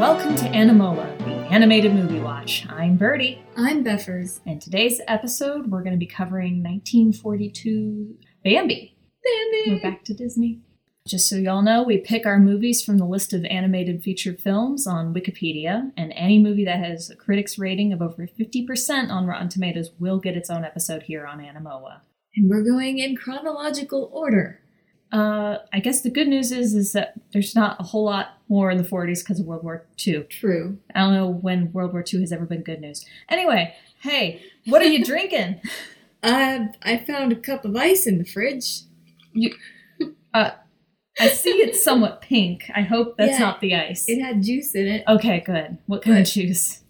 welcome to Animola, the animated movie watch. I'm Birdie, I'm Beffers. and today's episode we're going to be covering 1942 Bambi. Bambi! We're back to Disney. Just so y'all know, we pick our movies from the list of animated feature films on Wikipedia, and any movie that has a critic's rating of over 50% on Rotten Tomatoes will get its own episode here on Animola. And we're going in chronological order. Uh, I guess the good news is is that there's not a whole lot more in the 40s because of World War II. True. I don't know when World War II has ever been good news. Anyway, hey, what are you drinking? Uh, I found a cup of ice in the fridge. You, uh, I see it's somewhat pink. I hope that's Yeah. not the ice. It had juice in it. Okay, good. What kind of juice?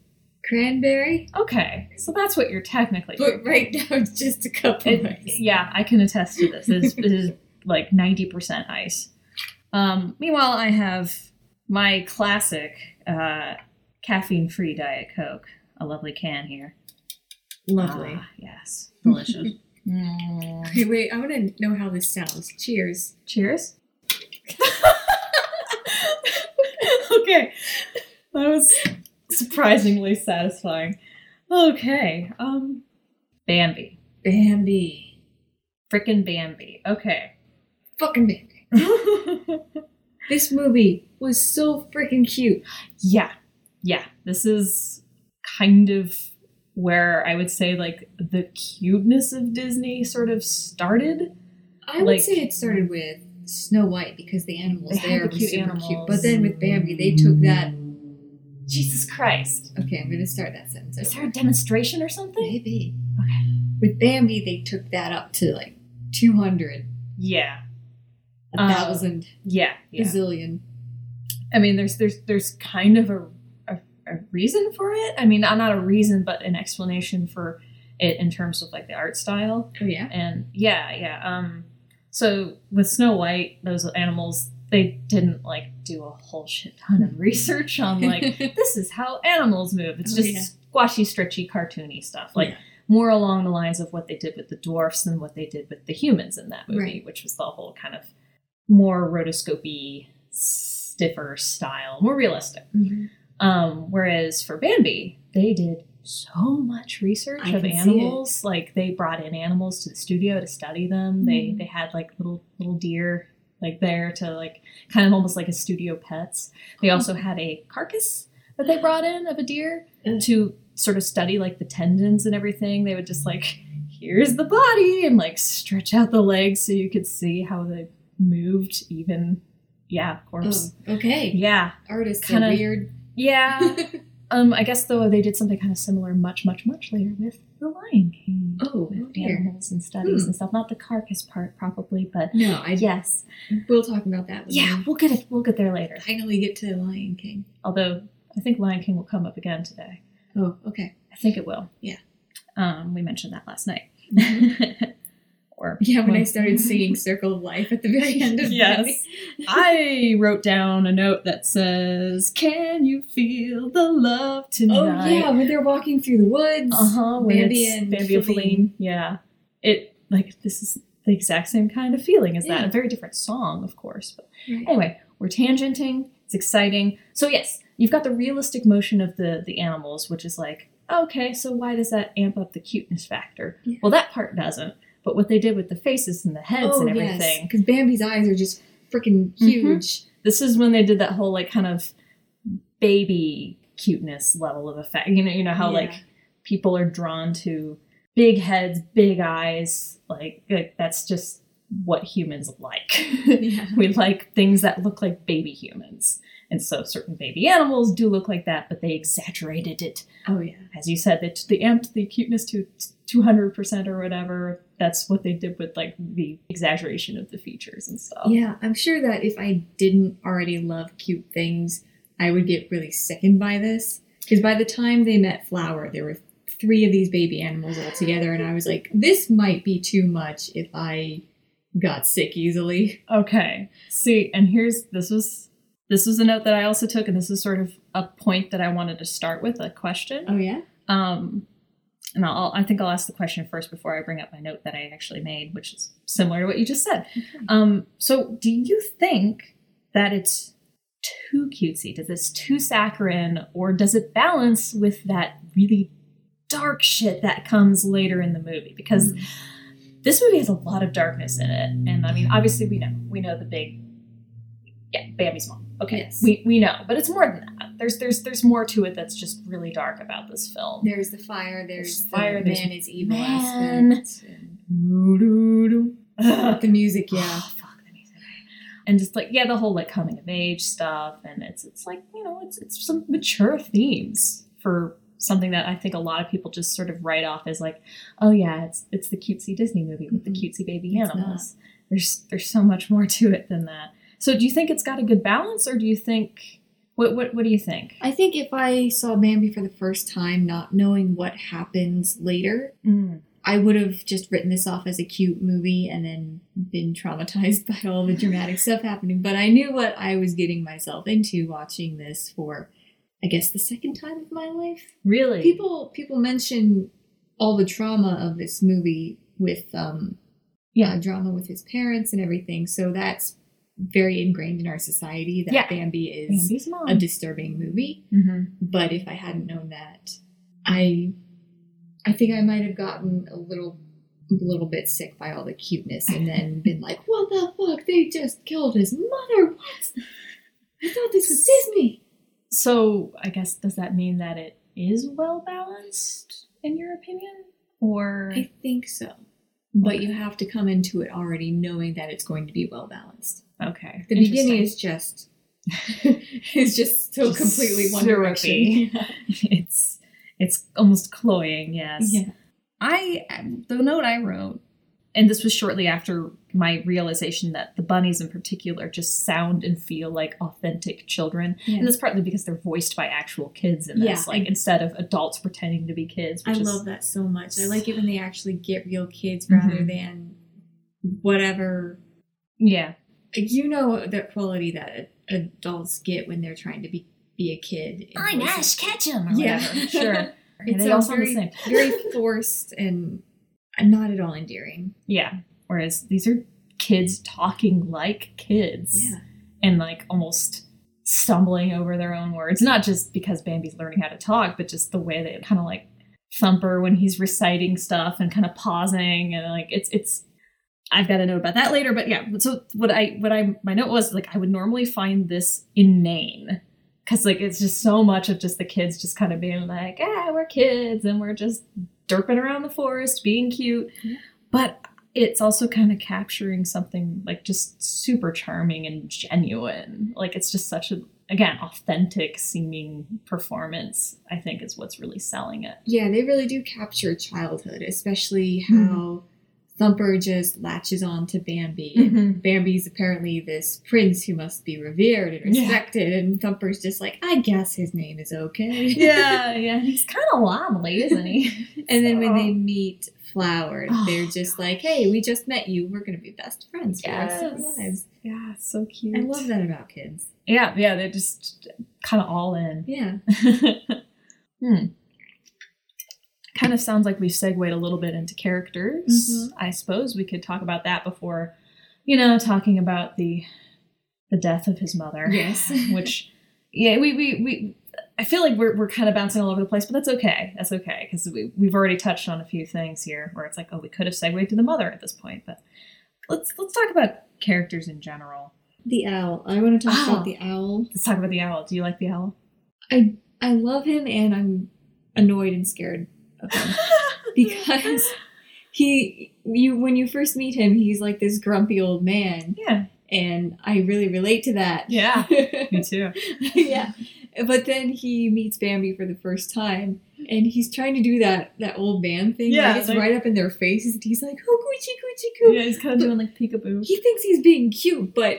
Cranberry. Okay, so that's what you're technically But drinking. right now it's just a cup of It- ice. yeah, I can attest to this. It is, it is like 90% ice. Um, meanwhile, I have my classic uh, caffeine free Diet Coke. A lovely can here. Lovely. Ah, yes. Delicious. Mm. Wait, wait, I want to know how this sounds. Cheers. Cheers. okay. That was surprisingly satisfying. Okay. Um Bambi. Bambi. Frickin' Bambi. Okay. Fucking Bambi. This movie was so freaking cute. yeah. Yeah. This is kind of where I would say like the cuteness of Disney sort of started. I would Like- say it started with Snow White because the animals there the were cute super animals. cute. But then with Bambi, they took that. Jesus Christ. Okay, I'm gonna start that sentence. Is over. there a demonstration or something? Maybe. Okay. With Bambi, they took that up to like 200, Yeah. A Uh, thousand, Yeah. a Yeah. zillion. I mean, there's there's there's kind of a, a a reason for it. I mean, not not a reason, but an explanation for it in terms of like the art style. Oh, yeah? And yeah, yeah. Um, so with Snow White, those animals they didn't like do a whole shit ton of research on like this is how animals move. It's Oh, just yeah. squashy, stretchy, cartoony stuff. Like Yeah. more along the lines of what they did with the dwarfs than what they did with the humans in that movie, Right. which was the whole kind of more rotoscopy, stiffer style, more realistic. Mhm. Um, whereas for Bambi, they did so much research I of animals. Like they brought in animals to the studio to study them. They Mhm. they had like little little deer like there to like kind of almost like a studio pets. They also had a carcass that they brought in of a deer Ugh. to sort of study like the tendons and everything. They would just like here's the body and like stretch out the legs so you could see how they moved even yeah, of course. Oh, okay. Yeah. Artists Kinda- weird. Yeah. um, I guess though they did something kind of similar much, much, much later with The Lion King. oh, with deer. animals and studies Hmm. and stuff. Not the carcass part probably, but No, I yes. we'll talk about that. Yeah, we we'll get it we'll get there later. finally get to the Lion King. Although I think Lion King will come up again today. Oh, okay. I think it will. Yeah. Um, we mentioned that last night. or Yeah, when I started singing "Circle of Life" at the very end of Yes. Bambi. I wrote down a note that says, "Can you feel the love tonight?" Oh yeah, when they're walking through the woods. Uh huh. When Bambi and Bambi and Faline. Faline. Yeah. It like this is the exact same kind of feeling as that. A very different song, of course. But Right. anyway, we're tangenting. It's exciting. So yes, you've got the realistic motion of the the animals, which is like, okay, so why does that amp up the cuteness factor? Yeah. Well, that part doesn't. But what they did with the faces and the heads oh and everything. because Bambi's eyes are just freaking Mhm. huge. This is when they did that whole like kind of baby cuteness level of effect. You know, you know how Yeah. like people are drawn to big heads, big eyes. Like, like that's just what humans like. Yeah. we like things that look like baby humans. And so certain baby animals do look like that, but they exaggerated it. Oh yeah. As you said, they, they amped the cuteness to 200% or whatever. That's what they did with like the exaggeration of the features and stuff. Yeah, I'm sure that if I didn't already love cute things, I would get really sickened by this. Because by the time they met Flower, there were three of these baby animals all together, and I was like, this might be too much if I got sick easily. Okay. See, and here's this was this was a note that I also took, and this is sort of a point that I wanted to start with a question. Oh yeah. Um, and I'll, I think I'll ask the question first before I bring up my note that I actually made, which is similar to what you just said. Um, so, do you think that it's too cutesy? Does it's too saccharine, or does it balance with that really dark shit that comes later in the movie? Because Mm. this movie has a lot of darkness in it, and I mean, obviously we know we know the big, yeah, Bambi's mom. Okay, Yes. we we know, but it's more than that. There's there's there's more to it that's just really dark about this film. There's the fire. There's, There's fire, The man is evil man. and The music, yeah. Oh, fuck the music. And just like yeah, the whole like coming of age stuff, and it's it's like you know it's it's some mature themes for something that I think a lot of people just sort of write off as like, oh yeah, it's it's the cutesy Disney movie with the Mhm. cutesy baby It's animals. There's there's so much more to it than that. So do you think it's got a good balance, or do you think what what what do you think? I think if I saw Bambi for the first time, not knowing what happens later, I would have just written this off as a cute movie and then been traumatized by all the dramatic stuff happening. But I knew what I was getting myself into watching this for, I guess, the second time of my life. Really? People people mention all the trauma of this movie with um, yeah. uh, drama with his parents and everything. So that's very ingrained in our society that Yeah. Bambi is a disturbing movie. hmm But if I hadn't known that, I I think I might have gotten a little a little bit sick by all the cuteness and then been like, what the fuck? They just killed his mother. What? I thought this was Disney. So I guess does that mean that it is well balanced in your opinion, or I think so. But you have to come into it already knowing that it's going to be well balanced. Okay? The beginning is just is just so Just completely one syrupy. direction. it's it's almost cloying. Yes. yeah. I the note I wrote, and this was shortly after my realization that the bunnies in particular just sound and feel like authentic children, Yeah. and that's partly because they're voiced by actual kids in this, Yeah, like I- instead of adults pretending to be kids. I Which is, love that so much. I like it when they actually get real kids rather Mhm. than whatever. Yeah. You know that quality that adults get when they're trying to be be a kid. in voices. Ketchum. Or Yeah. Sure. it's they all sound the very, same. very forced and not at all endearing. Yeah. Whereas these are kids talking like kids. yeah. and like almost stumbling over their own words. Not just because Bambi's learning how to talk, but just the way they kind of like Thumper when he's reciting stuff and kind of pausing and like it's it's. I've got a note about that later, but yeah. So what I what I my note was like I would normally find this inane because like it's just so much of just the kids just kind of being like ah we're kids and we're just derping around the forest being cute, Yeah. but it's also kind of capturing something like just super charming and genuine. Like it's just such a again authentic seeming performance. I think is what's really selling it. Yeah, they really do capture childhood, especially Mhm. how Thumper just latches on to Bambi. Mhm. Bambi's apparently this prince who must be revered and Yeah. respected, and Thumper's just like, I guess his name is okay. Yeah, yeah. He's kind of wobbly, isn't he? And then when they meet Flower, Oh, they're just like, hey, we just met you. We're going to be best friends for the rest of our lives. yeah, so cute. I love that about kids. Yeah, yeah. They're just kind of all in. Yeah. hmm. Kind of sounds like we've segued a little bit into characters. Mhm. I suppose we could talk about that before, you know, talking about the the death of his mother. Yes. Which, yeah, we we we. I feel like we're we're kind of bouncing all over the place, but that's okay. That's okay because we we've already touched on a few things here where it's like, oh, we could have segued to the mother at this point, but let's let's talk about characters in general. The owl. I want to talk Oh. about the owl. Let's talk about the owl. Do you like the owl? I I love him and I'm annoyed and scared of him because he you when you first meet him he's like this grumpy old man yeah, and I really relate to that. Yeah. me too. yeah. But then he meets Bambi for the first time and he's trying to do that that old man thing. Yeah, Like it's like- right up in their faces and he's like, oh coochie coochie coo. Yeah, he's kind of doing like peekaboo. He thinks he's being cute, but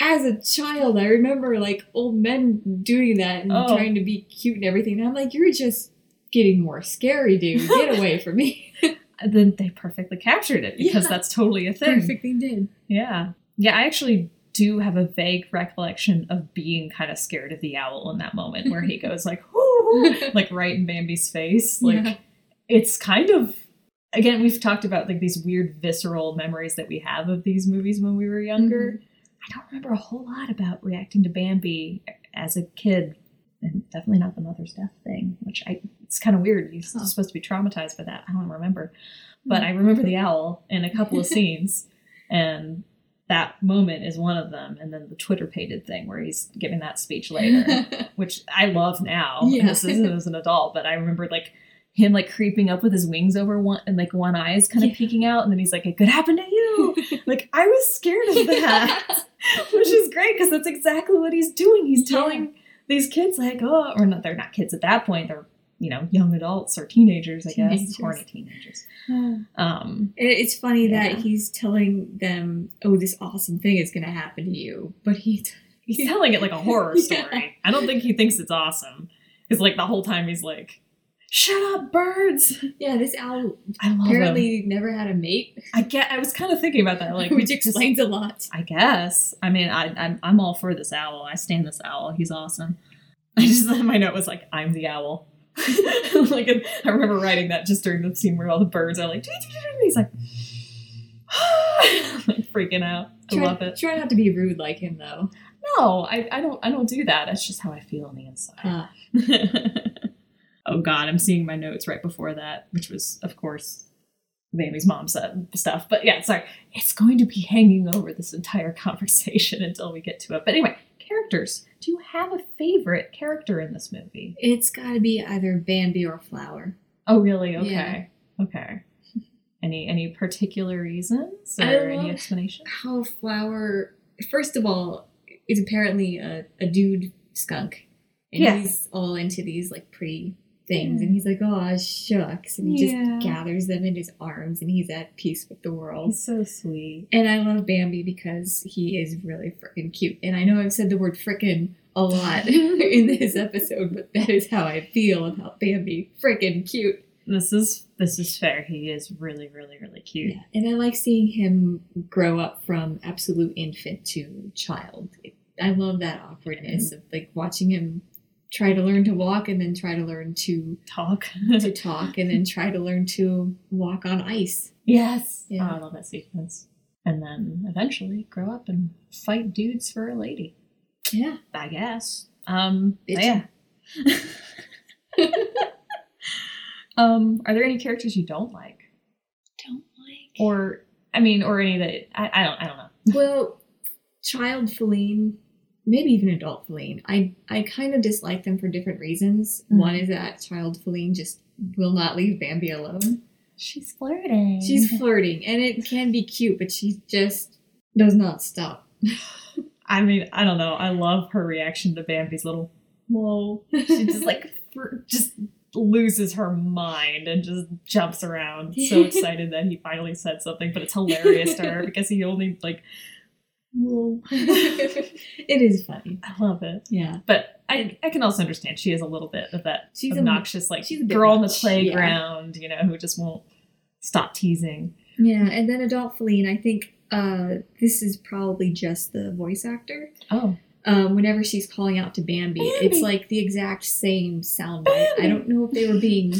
as a child, I remember like old men doing that and Oh. trying to be cute and everything. And I'm like, you're just getting more scary, dude. Get away from me. And then they perfectly captured it because Yeah. that's totally a thing. Perfectly did. Yeah. Yeah, I actually do have a vague recollection of being kind of scared of the owl in that moment where he goes like, "Whoo," like right in Bambi's face. Like Yeah. it's kind of again, we've talked about like these weird visceral memories that we have of these movies when we were younger. Mm-hmm. I don't remember a whole lot about reacting to Bambi as a kid, and definitely not the mother's death thing, which I it's kind of weird. You're Huh. supposed to be traumatized by that. I don't remember, hmm. but I remember the owl in a couple of scenes, and that moment is one of them. And then the twitterpated thing where he's giving that speech later, which I love now. Yeah. This isn't as an adult, but I remember like him like creeping up with his wings over one and like one eye is kind of Yeah. peeking out, and then he's like, "It could happen to you." like I was scared of that, which is great because that's exactly what he's doing. He's Yeah. telling these kids like, "Oh," or not. They're not kids at that point. They're you know young adults or teenagers, I Teenagers. guess, horny teenagers. Uh, Um, it's funny Yeah. that he's telling them, "Oh, this awesome thing is going to happen to you," but he he's telling it like a horror Yeah. story. I don't think he thinks it's awesome. Because like the whole time he's like, "Shut up, birds!" yeah, this owl I love him. apparently never had a mate, I get. I was kind of thinking about that, like, which just- explains a lot. I guess. I mean, I, I'm I'm all for this owl. I stand this owl. He's awesome. I just my note was like, "I'm the owl." like I remember writing that just during the scene where all the birds are like, "Doo, doo, doo, doo," and he's like, like freaking out. I Try, love it. Try not have to be rude like him, though. No, I, I don't I don't do that. That's just how I feel on the inside. Uh, oh God, I'm seeing my notes right before that, which was, of course, Bambi's mom said stuff. But yeah, sorry. It's going to be hanging over this entire conversation until we get to it. But anyway, characters. Do you have a favorite character in this movie? it's got to be either Bambi or Flower. Oh, really? Okay. Yeah. Okay. Any any particular reasons or any explanation? How Flower, first of all, is apparently a, a dude skunk, and Yeah. he's all into these like pretty things, and mm. he's like, "Oh shucks," and he Yeah. just gathers them in his arms, and he's at peace with the world. He's so sweet. And I love Bambi because he is really freaking cute. And I know I've said the word frickin' a lot in this episode, but that is how I feel about Bambi. Frickin' cute. This is this is fair. He is really, really, really cute. Yeah. And I like seeing him grow up from absolute infant to child. I love that awkwardness of like watching him try to learn to walk and then try to learn to Talk. to talk and then try to learn to walk on ice. yes. Yeah. Oh, I love that sequence. And then eventually grow up and fight dudes for a lady. Yeah. I guess. Um yeah. um, are there any characters you don't like? Don't like Or I mean, or any that I, I don't I don't know. Well, child Faline, maybe even adult Faline, I I kind of dislike them for different reasons. Mhm. One is that child Faline just will not leave Bambi alone. She's flirting. She's flirting, and it can be cute, but she just does not stop. I mean, I don't know. I love her reaction to Bambi's little whoa. She just like just loses her mind and just jumps around, so excited that he finally said something. But it's hilarious to her because he only like whoa. it is funny. I love it. Yeah. But I, I can also understand she is a little bit of that She's a- obnoxious like she's a girl on the much, yeah. playground, you know, who just won't stop teasing. Yeah, and then adult Faline, I think uh, this is probably just the voice actor. Oh, um, whenever she's calling out to Bambi, Bambi. it's like the exact same soundbite. I don't know if they were being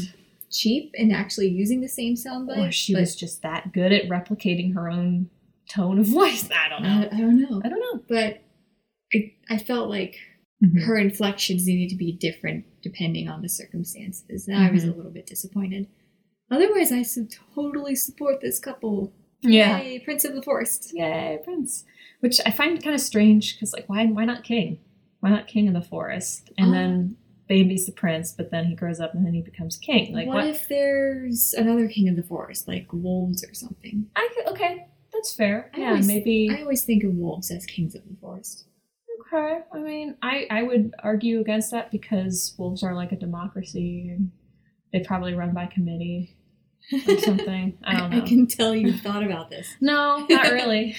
cheap and actually using the same soundbite. or she but was just that good at replicating her own tone of voice. I don't know. I, I don't know. I don't know. But I, I felt like her inflections needed to be different depending on the circumstances. And I was a Mhm. little bit disappointed. Otherwise, I totally support this couple. Yeah. Yay, Prince of the Forest. Yay, Prince. Which I find kind of strange because, like, why why not King? Why not King of the Forest? And then Baby's the prince, but then he grows up and then he becomes king. Like, what, what? if there's another king of the forest, like wolves or something? I okay, that's fair. I yeah, always- maybe. I always think of wolves as kings of the forest. Okay. I mean, I, I would argue against that because wolves are like a democracy and they probably run by committee or something. I don't know. I can tell you've thought about this. No, not really.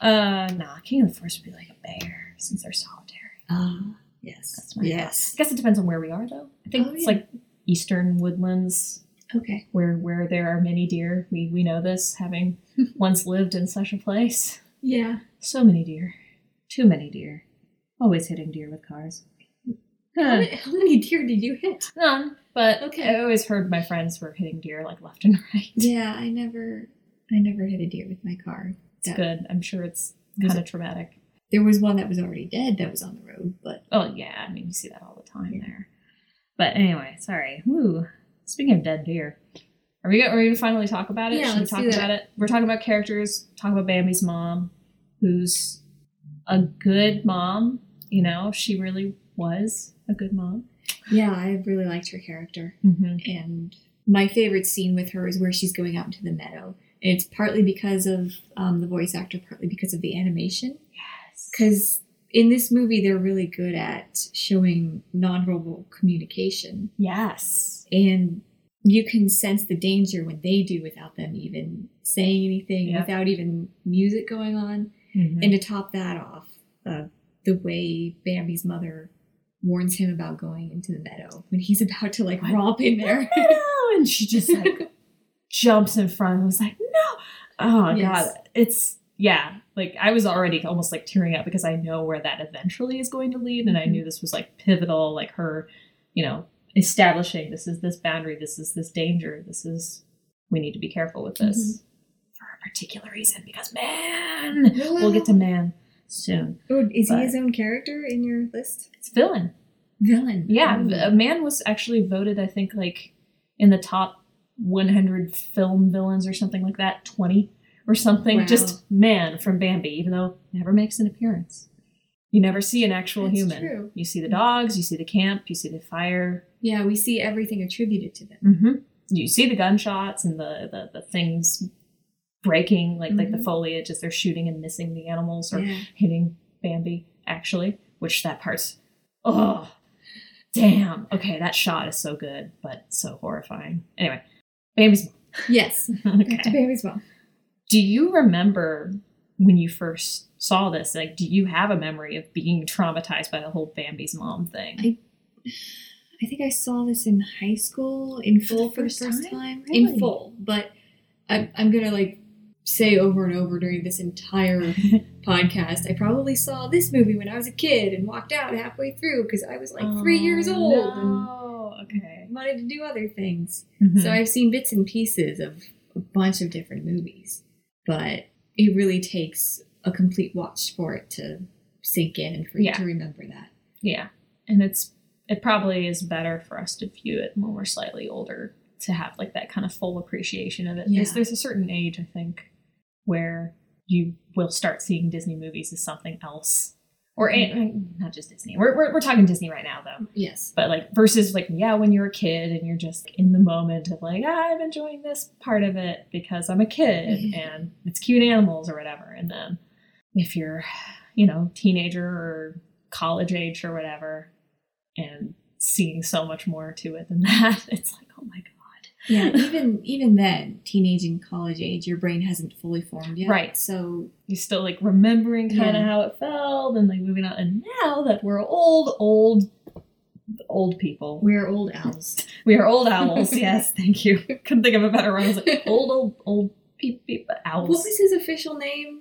uh, nah, King of the Forest would be like a bear since they're solitary. Ah, yes. That's my yes. I guess it depends on where we are, though. I think Oh, it's yeah. like eastern woodlands Okay. where where there are many deer. We we know this, having once lived in such a place. Yeah. So many deer, too many deer. Always hitting deer with cars. How, many, how many deer did you hit? None, but Okay. I always heard my friends were hitting deer like left and right. Yeah, I never, I never hit a deer with my car. It's good. I'm sure it's kind of traumatic. There was one that was already dead that was on the road, but Oh yeah, I mean you see that all the time Yeah. there. But anyway, sorry. Ooh, speaking of dead deer, are we? Are we gonna finally talk about it? Yeah, Should we let's talk do that. about it? We're talking about characters. Talk about Bambi's mom, who's a good mom. You know, she really was a good mom. yeah, I really liked her character. Mm-hmm. And my favorite scene with her is where she's going out into the meadow. And it's partly because of um, the voice actor, partly because of the animation. Yes. Because in this movie, they're really good at showing nonverbal communication. Yes. And you can sense the danger when they do without them even saying anything, Yeah. without even music going on. Mhm. And to top that off, uh, the way Bambi's mother warns him about going into the meadow when he's about to like What? romp in there. and she just like jumps in front and was like, no. Oh Yes. god, it's yeah. Like I was already almost like tearing up because I know where that eventually is going to lead, and I Mhm. knew this was like pivotal, like her, you know, establishing this is this boundary, this is this danger, this is we need to be careful with this for a particular reason because man, we'll get to man soon. Oh, is But- he his own character in your list? It's villain. Villain. Yeah, Ooh. a man was actually voted, I think, like in the top 100 film villains or something like that, 20 or something. Wow. Just man from Bambi, even though never makes an appearance. You never see an actual That's human. true. You see the dogs, you see the camp, you see the fire. Yeah, we see everything attributed to them. Mm-hmm. You see the gunshots and the, the, the things breaking, like like the Mhm. foliage as they're shooting and missing the animals or Yeah. hitting Bambi, actually, which that part's oh damn. Okay, that shot is so good, but so horrifying. Anyway, Bambi's Yes. Back to okay. Baby's mom. Do you remember when you first saw this? Like, do you have a memory of being traumatized by the whole Bambi's mom thing? I- I think I saw this in high school in full for the first first time? time. Really? In full, but I'm, I'm gonna like say over and over during this entire podcast. I probably saw this movie when I was a kid and walked out halfway through because I was like three years old Oh, okay. wanted to do other things. Mhm. So I've seen bits and pieces of a bunch of different movies, but it really takes a complete watch for it to sink in and for Yeah. you to remember that. Yeah, and it's it probably is better for us to view it when we're slightly older to have like that kind of full appreciation of it. There's Yeah. there's a certain age I think where you will start seeing Disney movies as something else, or mm-hmm. and mm, not just Disney. We're, we're we're talking Disney right now though, Yes. but like versus like yeah when you're a kid and you're just in the moment of like ah, I'm enjoying this part of it because I'm a kid mm-hmm. and it's cute animals or whatever, and then if you're you know teenager or college age or whatever and seeing so much more to it than that it's like oh my god Yeah, even even then, teenage and college age, your brain hasn't fully formed yet. Right. So you're still like remembering kind of Yeah. how it felt and like moving on and now that we're old old old people we're old owls. we are old owls yes thank you couldn't think of a better one i was like old old old peep peep owls What was his official name?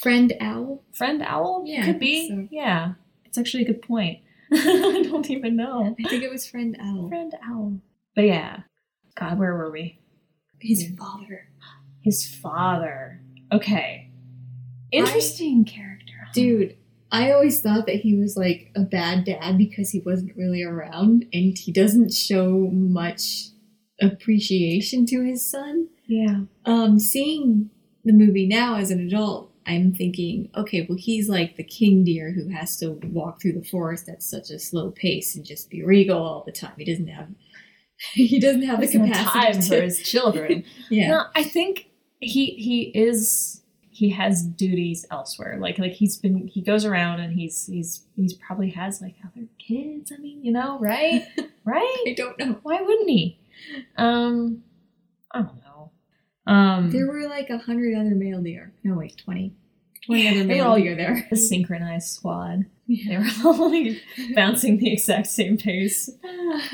Friend owl. friend owl Yeah, could be so. yeah it's actually a good point i don't even know I think it was friend owl. friend owl but yeah god where were we His Yeah. father. his father okay interesting character huh? Dude, I always thought that he was like a bad dad because he wasn't really around and he doesn't show much appreciation to his son. yeah Um, seeing the movie now as an adult, I'm thinking, okay, well, he's like the king deer who has to walk through the forest at such a slow pace and just be regal all the time. He doesn't have, he doesn't have the Doesn't capacity time to. for his children yeah, No, I think he he is he has duties elsewhere. Like like he's been he goes around and he's he's he's probably has like other kids. I mean, you know, right? Right? I don't know. Why wouldn't he? Um I don't know. Um There were like a hundred other male deer. No, wait, 20. 20 Yeah, other male all- deer there. a synchronized squad. They were all like bouncing the exact same pace.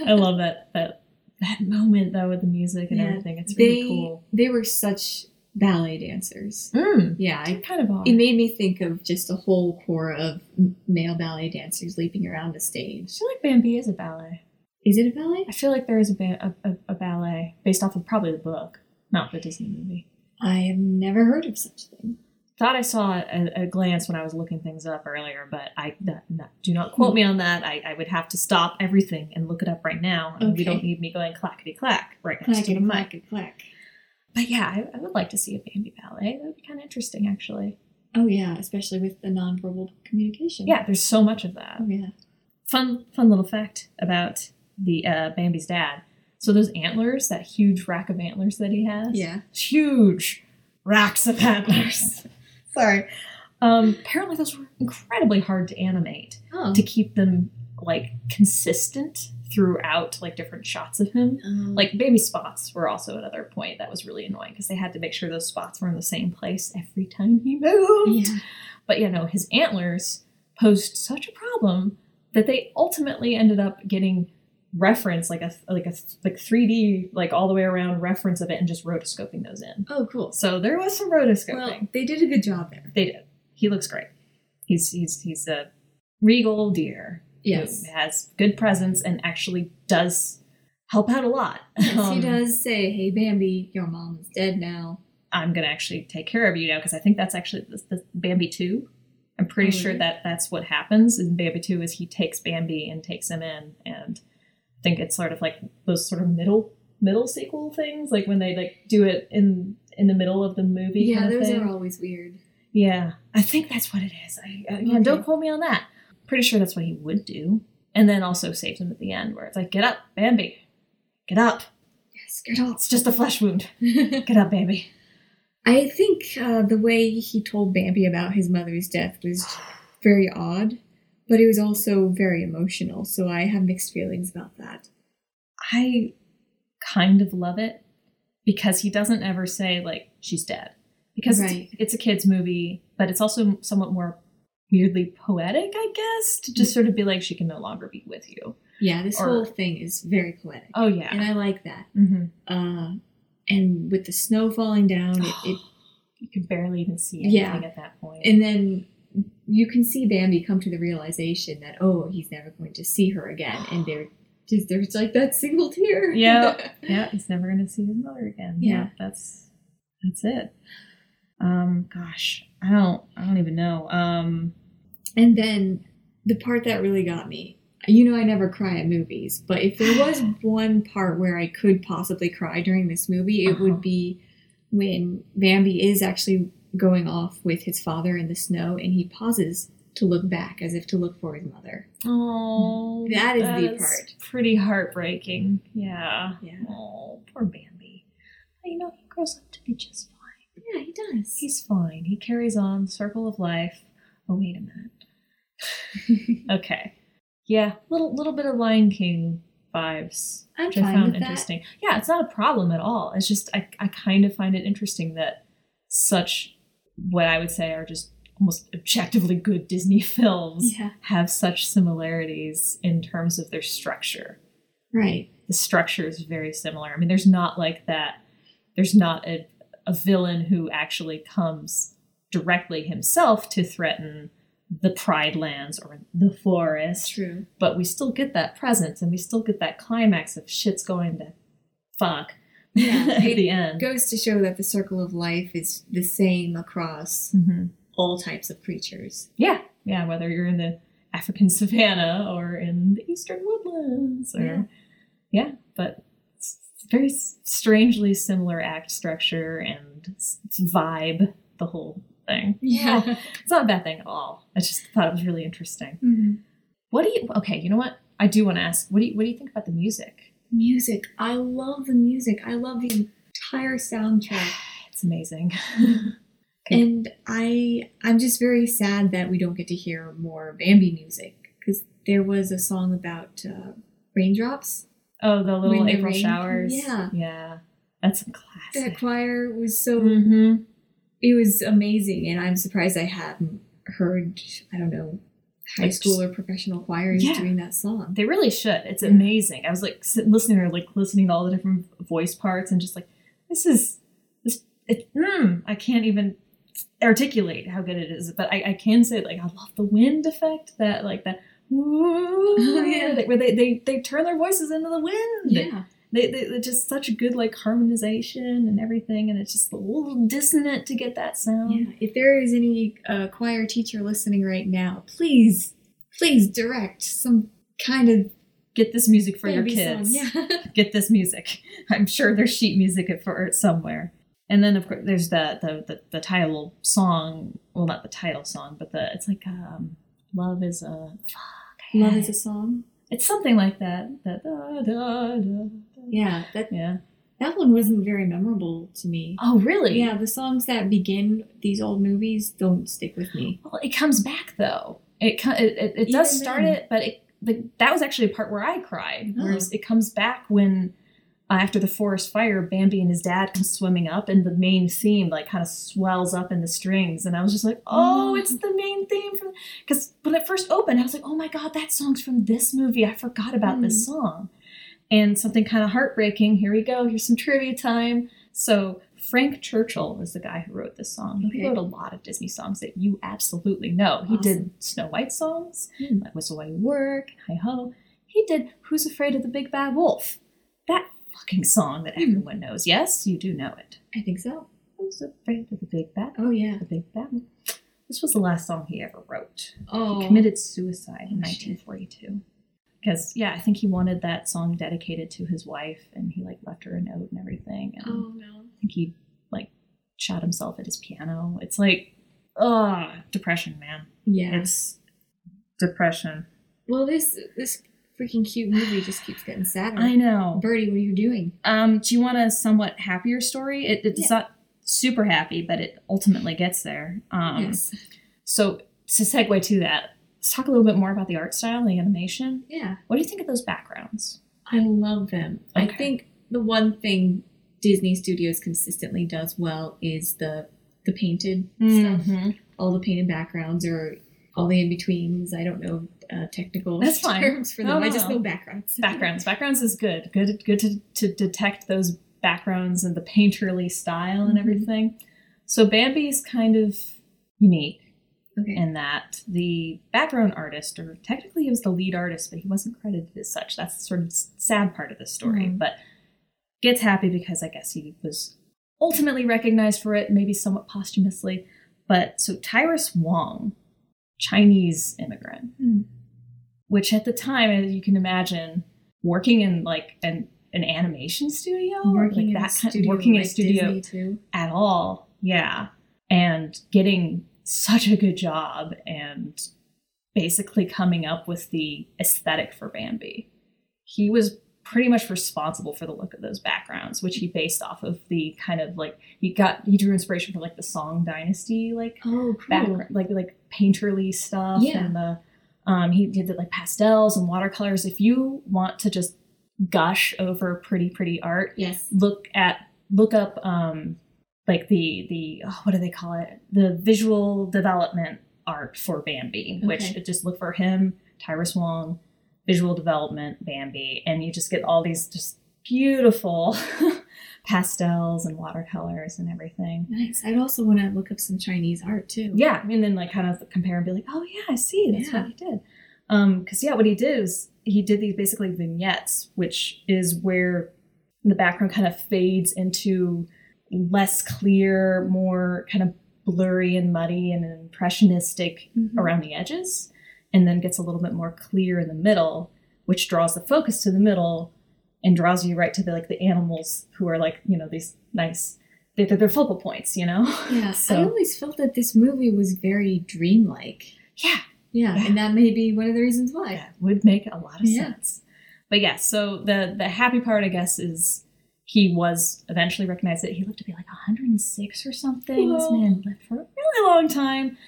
I love that that that moment though with the music and Yeah, everything. It's really they, cool. They were such ballet dancers. Mm, Yeah, I kind of are. It made me think of just a whole corps of male ballet dancers leaping around the stage. I feel like Bambi is a ballet. Is it a ballet? I feel like there is a, ba- a, a, a ballet based off of probably the book, not the Disney movie. I have never heard of such a thing. Thought I saw a, a glance when I was looking things up earlier, but I that, that- do not quote me on that. I, I would have to stop everything and look it up right now, and we don't need me going clackety clack right next to the Clack mic. clack and clack. But yeah, I, I would like to see a Bambi ballet. That would be kind of interesting, actually. Oh yeah, especially with the nonverbal communication. Yeah, there's so much of that. Oh yeah. Fun, fun little fact about the uh, Bambi's dad. So those antlers, that huge rack of antlers that he has, Yeah. huge racks of antlers. Sorry. Um, apparently, those were incredibly hard to animate Oh. to keep them like consistent throughout like different shots of him. Um, Like baby spots were also another point that was really annoying because they had to make sure those spots were in the same place every time he moved. yeah. But you know, his antlers posed such a problem that they ultimately ended up getting reference like a like a like 3D like all the way around reference of it and just rotoscoping those in. Oh cool. So there was some rotoscoping. Well, they did a good job there. they did. He looks great. He's he's he's a regal deer Yes. who has good presence and actually does help out a lot. Yes, he Um, does say, "Hey Bambi, your mom's dead now." I'm gonna actually take care of you now because I think that's actually the, the Bambi two. I'm pretty Oh, sure really? that that's what happens in Bambi two is he takes Bambi and takes him in, and think it's sort of like those sort of middle middle sequel things, like when they like do it in in the middle of the movie. Yeah, kind of those thing. are always weird. Yeah, I think that's what it is. I, I, yeah, Okay. don't quote me on that. Pretty sure that's what he would do, and then also saves him at the end, where it's like, "Get up, Bambi, get up. Yes, get up. It's just a flesh wound. Get up, Bambi." I think uh, the way he told Bambi about his mother's death was very odd, but it was also very emotional. So I have mixed feelings about that. I kind of love it because he doesn't ever say like she's dead because it's- Right. it's, a kids movie, but it's also somewhat more weirdly poetic, I guess, to just sort of be like she can no longer be with you. Yeah, this Or- whole thing is very poetic, Oh yeah. and I like that. hmm Uh, and with the snow falling down, it, it You could barely even see anything Yeah. at that point. and then you can see Bambi come to the realization that oh, he's never going to see her again, and there, just there's like that single tear. Yeah. yeah, he's never going to see his mother again. Yeah. that's that's it. Um, gosh, I don't, I don't even know. Um, And then the part that really got me, you know, I never cry at movies, but if there was one part where I could possibly cry during this movie, it Uh-huh. would be when Bambi is actually going off with his father in the snow and he pauses to look back as if to look for his mother. oh, That is the part. Pretty heartbreaking. Yeah. Yeah. Oh, poor Bambi. But, you know, he grows up to be just fine. Yeah, he does. He's fine. He carries on. Circle of life. Oh, wait a minute. Okay. Yeah, little little bit of Lion King vibes, I'm which I found with that. interesting. Yeah, it's not a problem at all. It's just I I kind of find it interesting that such what I would say are just almost objectively good Disney films Yeah. have such similarities in terms of their structure. Right. The structure is very similar. I mean, there's not like that. There's not a, a villain who actually comes directly himself to threaten the Pride Lands or the forest, True. but we still get that presence and we still get that climax of shit's going to fuck Yeah, at it the end. Goes to show that the circle of life is the same across Mhm. all types of creatures. Yeah, yeah, whether you're in the African savannah or in the eastern woodlands, or Yeah. yeah, but it's very strangely similar act structure and vibe, the whole thing. Yeah. It's not a bad thing at all. I just thought it was really interesting. Mhm. What do you? Okay, you know what? I do want to ask. What do you? What do you think about the music? Music. I love the music. I love the entire soundtrack. It's amazing. And I I'm just very sad that we don't get to hear more Bambi music because there was a song about uh, raindrops. Oh, the little When April rain- showers. yeah. yeah, that's a classic. That choir was so mm-hmm. it was amazing, and I'm surprised I hadn't heard I don't know high school or professional choirs Yeah. doing that song. They really should. It's Yeah. amazing. I was like sit, listening or like listening to all the different voice parts and just like this is this. It, mm, I can't even articulate how good it is, but I, I can say like I love the wind effect that like that. Oh, yeah. where they, they they turn their voices into the wind. Yeah, they, they they're just such a good like harmonization and everything, and it's just a little dissonant to get that sound. Yeah. If there is any uh, choir teacher listening right now, please, please direct some kind of Get this music for your song. kids. Yeah. Get this music. I'm sure there's sheet music for it somewhere. And then of course there's the the the, the title song. Well, not the title song, but the it's like um, love is a Love is a song. It's something like that. Da, da, da. Yeah. That yeah. that one wasn't very memorable to me. Oh, really? Yeah, the songs that begin these old movies don't stick with me. Well, it comes back though. It it, it, it does start then. it, but it the, that was actually a part where I cried. Whereas it comes back when uh, after the forest fire, Bambi and his dad come swimming up, and the main theme like kind of swells up in the strings, and I was just like, oh, Mm. it's the main theme from. Because when it first opened, I was like, oh my god, that song's from this movie. I forgot about this song. And something kind of heartbreaking. Here we go. Here's some trivia time. So Frank Churchill was the guy who wrote this song. He wrote a lot of Disney songs that you absolutely know. He did Snow White songs, Hmm. like Whistle While You Work, Hi Ho. He did Who's Afraid of the Big Bad Wolf. That fucking song that Hmm. everyone knows. Yes, you do know it. I think so. Who's Afraid of the Big Bad Oh yeah. the Big Bad Wolf. This was the last song he ever wrote. Oh. He committed suicide in Oh, shit. 1942. Because yeah, I think he wanted that song dedicated to his wife, and he like left her a note and everything. And Oh no. I think he like shot himself at his piano. It's like, ugh, depression, man. Yeah. It's depression. well, this this freaking cute movie just keeps getting sadder. I know. Birdie, what are you doing? Um, do you want a somewhat happier story? It, it's Yeah. not super happy, but it ultimately gets there. Um, yes. So to segue to that, let's talk a little bit more about the art style and the animation. Yeah. What do you think of those backgrounds? I love them. I think the one thing Disney Studios consistently does well is the the painted stuff. Mm-hmm. All the painted backgrounds or all the in betweens. I don't know uh, technical That's fine. terms for them. no, I just no. know backgrounds. Backgrounds. Backgrounds is good. Good. Good to, to detect those backgrounds and the painterly style and Mhm. everything. So Bambi is kind of unique Okay. in that the background artist, or technically he was the lead artist, but he wasn't credited as such. That's the sort of sad part of the story. Mhm. But gets happy because I guess he was ultimately recognized for it, maybe somewhat posthumously. But so Tyrus Wong, Chinese immigrant, Hmm. which at the time, as you can imagine, working in like an an animation studio, working like in that a kind studio working in a studio Disney too. at all. Yeah. And getting such a good job and basically coming up with the aesthetic for Bambi. He was pretty much responsible for the look of those backgrounds, which he based off of the kind of like he got he drew inspiration from like the Song Dynasty like Oh, cool. background like like painterly stuff Yeah. and the um he did the like pastels and watercolors. If you want to just gush over pretty pretty art, Yes. look at look up um like the the oh, what do they call it the visual development art for Bambi which just look for him Tyrus Wong visual development Bambi and you just get all these just beautiful pastels and watercolors and everything Nice. I'd also want to look up some Chinese art too. yeah and then like kind of compare and be like oh yeah I see that's Yeah. what he did um because yeah what he did is he did these basically vignettes which is where the background kind of fades into less clear more kind of blurry and muddy and impressionistic Mhm. around the edges and then gets a little bit more clear in the middle which draws the focus to the middle and draws you right to the like the animals who are like you know these nice they're, they're focal points you know Yeah. I always felt that this movie was very dreamlike. yeah Yeah, Yeah. and that may be one of the reasons why. that would make a lot of Yeah. sense but yeah so the the happy part i guess is he was eventually recognized that he lived to be like 106 or something. This man lived for a really long time.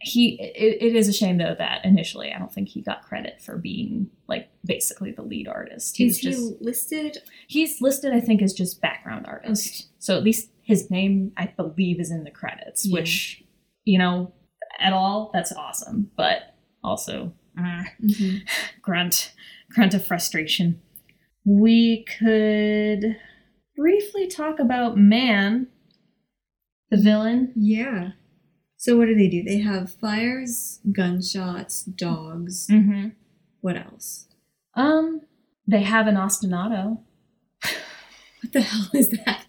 He it, it is a shame though that initially i don't think he got credit for being like basically the lead artist. He Is he just listed? he's listed i think as just background artist. So at least his name i believe is in the credits Yeah. which you know at all that's awesome. But also uh, grunt grunt of frustration. We could briefly talk about man the villain Yeah. So what do they do? They have fires, gunshots, dogs. mm-hmm. What else? um they have an ostinato what the hell is that?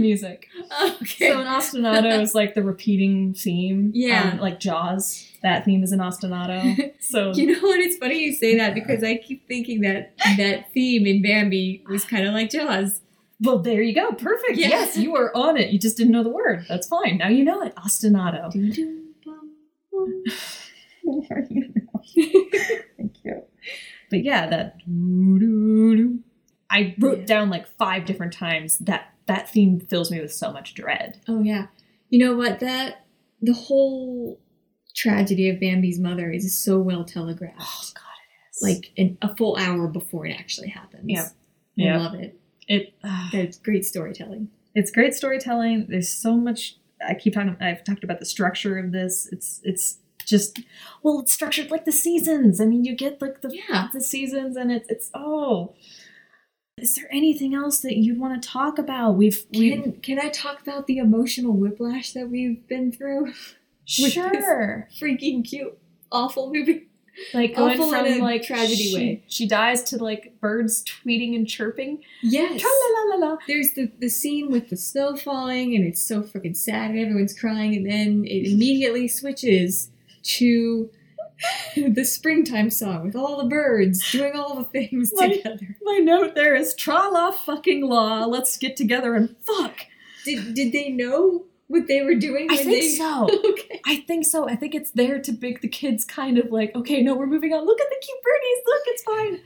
Music. okay. So an ostinato is like the repeating theme. Yeah. um, like Jaws. That theme is an ostinato. So you know what? It's funny you say that because I keep thinking that that theme in Bambi was kind of like Jaws. well, there you go. Perfect. Yeah. Yes, you were on it. You just didn't know the word. That's fine. Now you know it. Ostinato. Thank you. But yeah, that. I wrote Yeah. down like five different times that that theme fills me with so much dread. Oh yeah. You know what? That the whole tragedy of Bambi's mother is so well telegraphed. Oh god, it is. Like in a full hour before it actually happens. Yeah. I Yeah. love it. it. Uh, That's great storytelling. it's great storytelling. There's so much. I keep talking. I've talked about the structure of this. It's it's just well, it's structured like the seasons. I mean, you get like the Yeah. the seasons, and it's it's oh. Is there anything else that you'd want to talk about? We've we Can can I talk about the emotional whiplash that we've been through? sure Freaking cute, awful movie. like going awful from like tragedy she, way. She dies to like birds tweeting and chirping. Yes. Tra-la-la-la-la. There's the, the scene with the snow falling and it's so freaking sad and everyone's crying and then it immediately switches to the springtime song with all the birds doing all the things Like- together. My note there is tra la fucking la. Let's get together and fuck. Did did they know what they were doing? I think they... so. okay. I think so. I think it's there to make the kids kind of like, okay, no, we're moving on. Look at the cute birdies. Look, it's fine.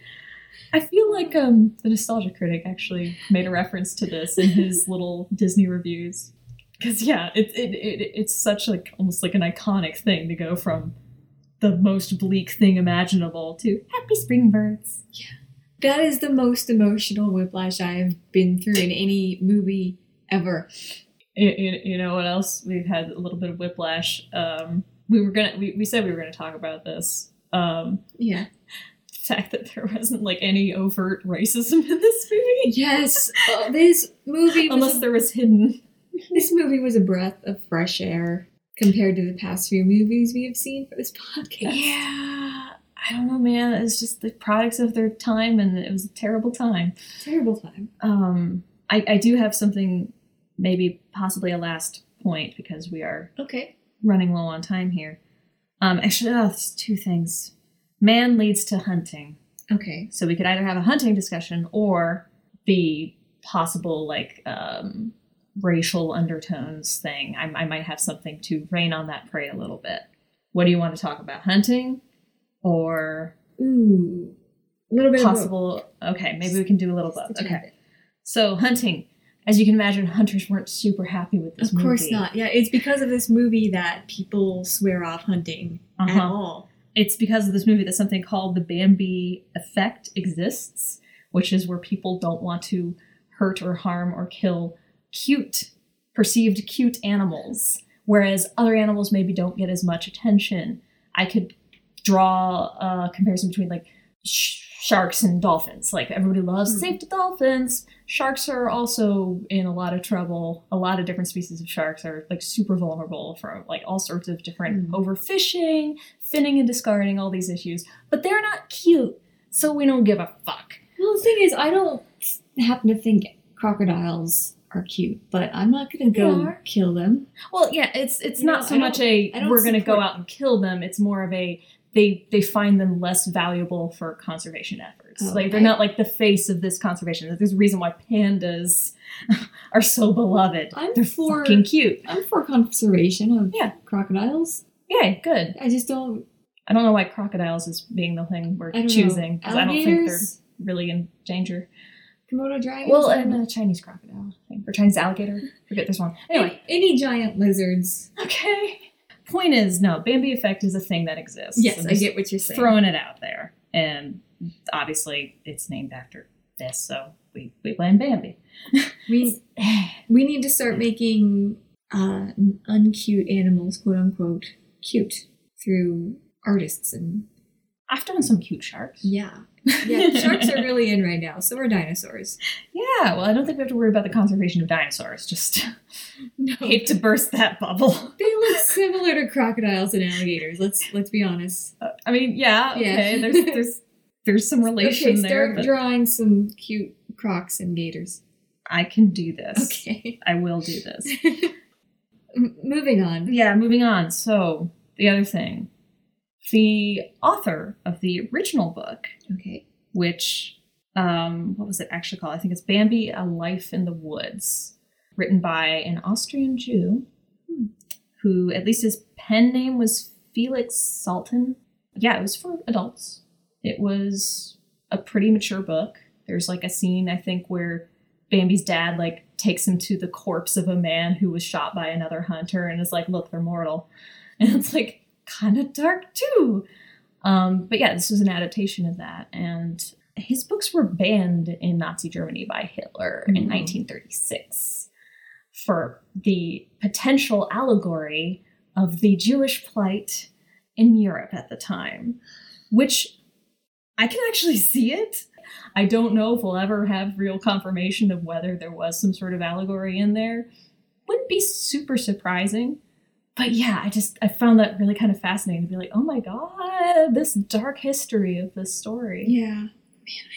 I feel like um, the nostalgia critic actually made a reference to this in his little Disney reviews. Because yeah, it, it, it it's such like almost like an iconic thing to go from the most bleak thing imaginable to happy spring birds. Yeah. That is the most emotional whiplash I have been through in any movie ever. You, you, know what else? We've had a little bit of whiplash. Um, we were gonna we, we said we were gonna talk about this. Um, Yeah. the fact that there wasn't like any overt racism in this movie. Yes. Uh, this movie was Unless a, there was hidden. this movie was a breath of fresh air compared to the past few movies we have seen for this podcast. Yeah. I don't know, man. It's just the products of their time and it was a terrible time. Terrible time. Um I, I do have something maybe possibly a last point because we are Okay. running low on time here. Um actually oh, it's two things. Man leads to hunting. Okay. So we could either have a hunting discussion or the possible like um, racial undertones thing. I, I might have something to rain on that prey a little bit. What do you want to talk about? Hunting or Ooh. A little bit of possible? Okay, maybe we can do a little both. Okay. So hunting. As you can imagine, hunters weren't super happy with this Of course movie. not. Yeah, it's because of this movie that people swear off hunting at Uh-huh. all. it's because of this movie that something called the Bambi effect exists, which is where people don't want to hurt or harm or kill cute, perceived cute animals, whereas other animals maybe don't get as much attention. I could draw a comparison between like sh- sharks and dolphins. Like everybody loves Hmm. safety dolphins. Sharks are also in a lot of trouble. A lot of different species of sharks are like super vulnerable from like all sorts of different Hmm. overfishing, finning and discarding, all these issues. But they're not cute, so we don't give a fuck. Well, the thing is, I don't happen to think crocodiles are cute, but I'm not to go kill them. Well, yeah, it's it's You not know, so much a we're going to go out and kill them. It's more of a they they find them less valuable for conservation efforts. Oh, like they're not like the face of this conservation. There's a reason why pandas are so beloved. I'm they're for- fucking cute. I'm for conservation of Yeah. crocodiles. Yeah, good. I just don't. I don't know why crocodiles is being the thing we're choosing because I don't think they're really in danger. Komodo dragons. Well, and a Chinese crocodile, I think, or Chinese alligator. Forget this one. Anyway, any, giant lizards. okay. Point is, no, Bambi effect is a thing that exists. Yes, I get what you're saying. throwing it out there, and obviously it's named after this, so we we blame Bambi. we we need to start making uh, uncute animals, quote unquote, cute through artists and I've done some cute sharks. yeah, yeah. Sharks are really in right now. So are dinosaurs. Yeah, well, I don't think we have to worry about the conservation of dinosaurs. Just No, hate to burst that bubble. they look similar to crocodiles and alligators. Let's let's be honest. Uh, I mean, yeah, Yeah. okay. There's there's there's some relation okay, there. start but- drawing some cute Crocs and gators. I can do this. Okay. I will do this. M- moving on. yeah, moving on. So, the other thing the author of the original book, Okay. which, um, what was it actually called? I think it's Bambi A Life in the Woods, written by an Austrian Jew Hmm. who, at least his pen name was Felix Salten. Yeah, it was for adults. It was a pretty mature book. There's like a scene, I think, where Bambi's dad like takes him to the corpse of a man who was shot by another hunter and is like, look, they're mortal. And it's like kind of dark too. Um, but yeah, this was an adaptation of that. And his books were banned in Nazi Germany by Hitler in Mhm. 1936 for the potential allegory of the Jewish plight in Europe at the time, which I can actually see it. I don't know if we'll ever have real confirmation of whether there was some sort of allegory in there. Wouldn't be super surprising. But yeah, I just I found that really kind of fascinating to be like, oh my god, this dark history of this story. Yeah. Man,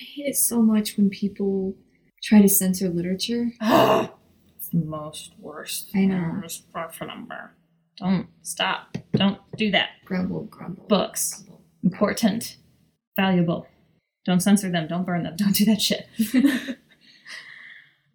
I hate it so much when people try to censor literature. it's the most worst. I know. number. Don't stop. Don't do that. Grumble, grumble. Books. grumble. Important. Valuable. Don't censor them. Don't burn them. Don't do that shit.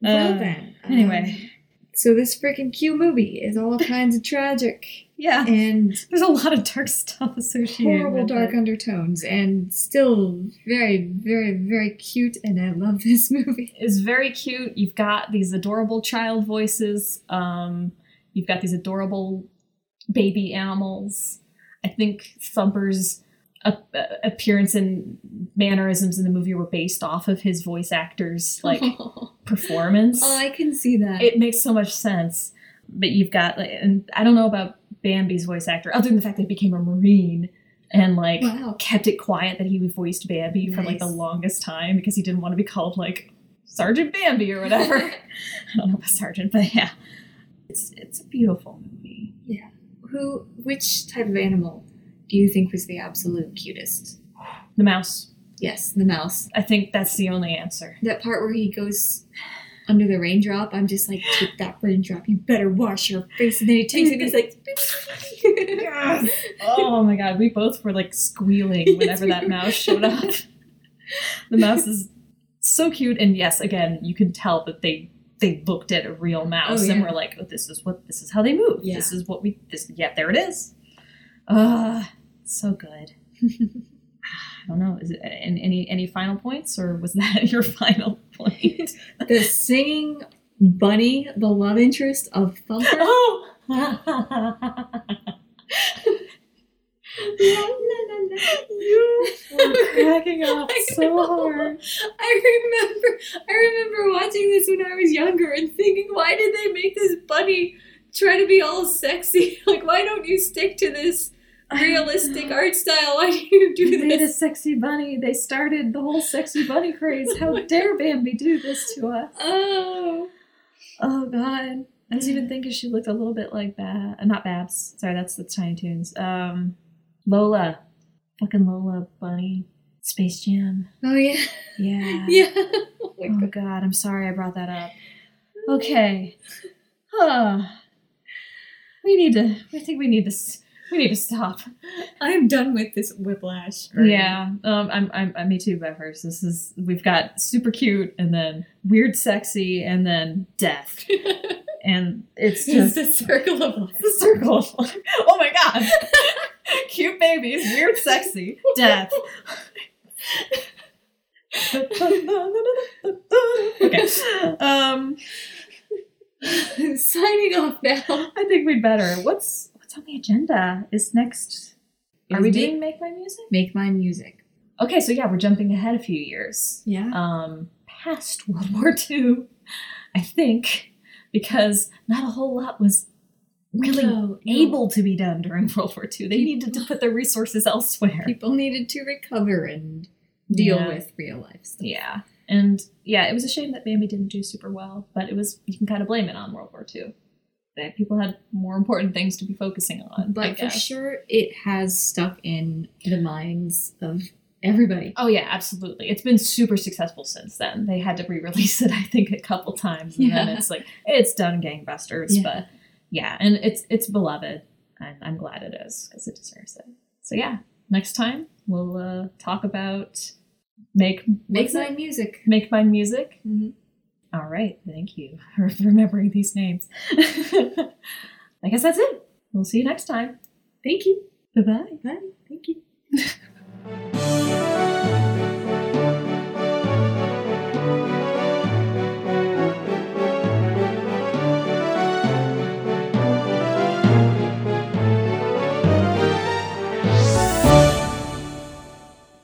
Well Uh, then. anyway. um, so this freaking Q movie is all kinds of tragic Yeah. and There's a lot of dark stuff associated horrible with dark it. undertones and still very, very, very cute and I love this movie. It's very cute. You've got these adorable child voices. Um, you've got these adorable baby animals. I think Thumper's appearance and mannerisms in the movie were based off of his voice actor's like oh, performance. Oh, I can see that. it makes so much sense. But you've got, like, and I don't know about Bambi's voice actor, other than the fact that he became a marine and like wow. kept it quiet that he voiced Bambi for like the longest time because he didn't want to be called like Sergeant Bambi or whatever. I don't know about Sergeant, but yeah, it's it's a beautiful movie. Yeah. Who, which type of animal do you think was the absolute cutest? The mouse. Yes, the mouse. I think that's the only answer. That part where he goes under the raindrop, I'm just like, take that raindrop, you better wash your face. And then he takes it and he's like, Yes. Oh my god, we both were like squealing whenever that Yes, we were. mouse showed up. the mouse is so cute, and yes, again, you can tell that they they looked at a real mouse Oh, and were like, "Oh, this is what this is how they move. Yeah. This is what we this. Yeah, there it is. Ah, so good. I don't know. Is it and any any final points, or was that your final point? the singing bunny, the love interest of Thumper. oh. you were cracking up so hard. I remember, I remember watching this when I was younger and thinking, why did they make this bunny try to be all sexy? Like, why don't you stick to this realistic art style? Why do you do this? They made a sexy bunny. They started the whole sexy bunny craze. How dare Bambi do this to us? Oh, Oh God. I was even thinking she looked a little bit like Bab. uh, Not Babs. Sorry, that's the Tiny Toons. Um, Lola. Fucking Lola Bunny. Space Jam. oh yeah, Yeah. yeah. Oh my Oh God. God, I'm sorry I brought that up. Okay. Huh. We need to. I think we need to. We need to stop. I'm done with this whiplash. already. Yeah. Um. I'm. I'm. I'm me too, Bevers. This is. We've got super cute, and then weird, sexy, and then death, and it's it's just the circle of life. the circle. of life. Oh my God. cute babies, weird, sexy, death. okay. Um. Signing off now. I think we'd better. What's what's on the agenda? Is next? Are we make- doing Make Mine Music? Make Mine Music. Okay, so yeah, we're jumping ahead a few years, Yeah. um, past World War II, I think, because not a whole lot was really No, no. able to be done during World War II. They needed to put their resources elsewhere. People needed to recover and deal Yeah. with real life stuff. Yeah, and yeah, it was a shame that Bambi didn't do super well, but it was you can kind of blame it on World War II. That people had more important things to be focusing on. But for sure, it has stuck in the minds of everybody. Oh yeah, absolutely. It's been super successful since then. They had to re-release it, I think, a couple times, and then it's like it's done gangbusters. Yeah. But yeah, and it's it's beloved, and I'm glad it is because it deserves it. So yeah, next time we'll uh, talk about make Make Mine Music. Make Mine Music. Mhm. All right, thank you for remembering these names. I guess that's it. We'll see you next time. Thank you. Bye bye. Bye. Thank you.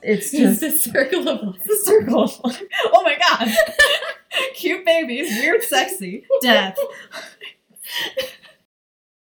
It's It's just the circle of life. the circle. of life. oh my god. Cute babies, weird, sexy, death.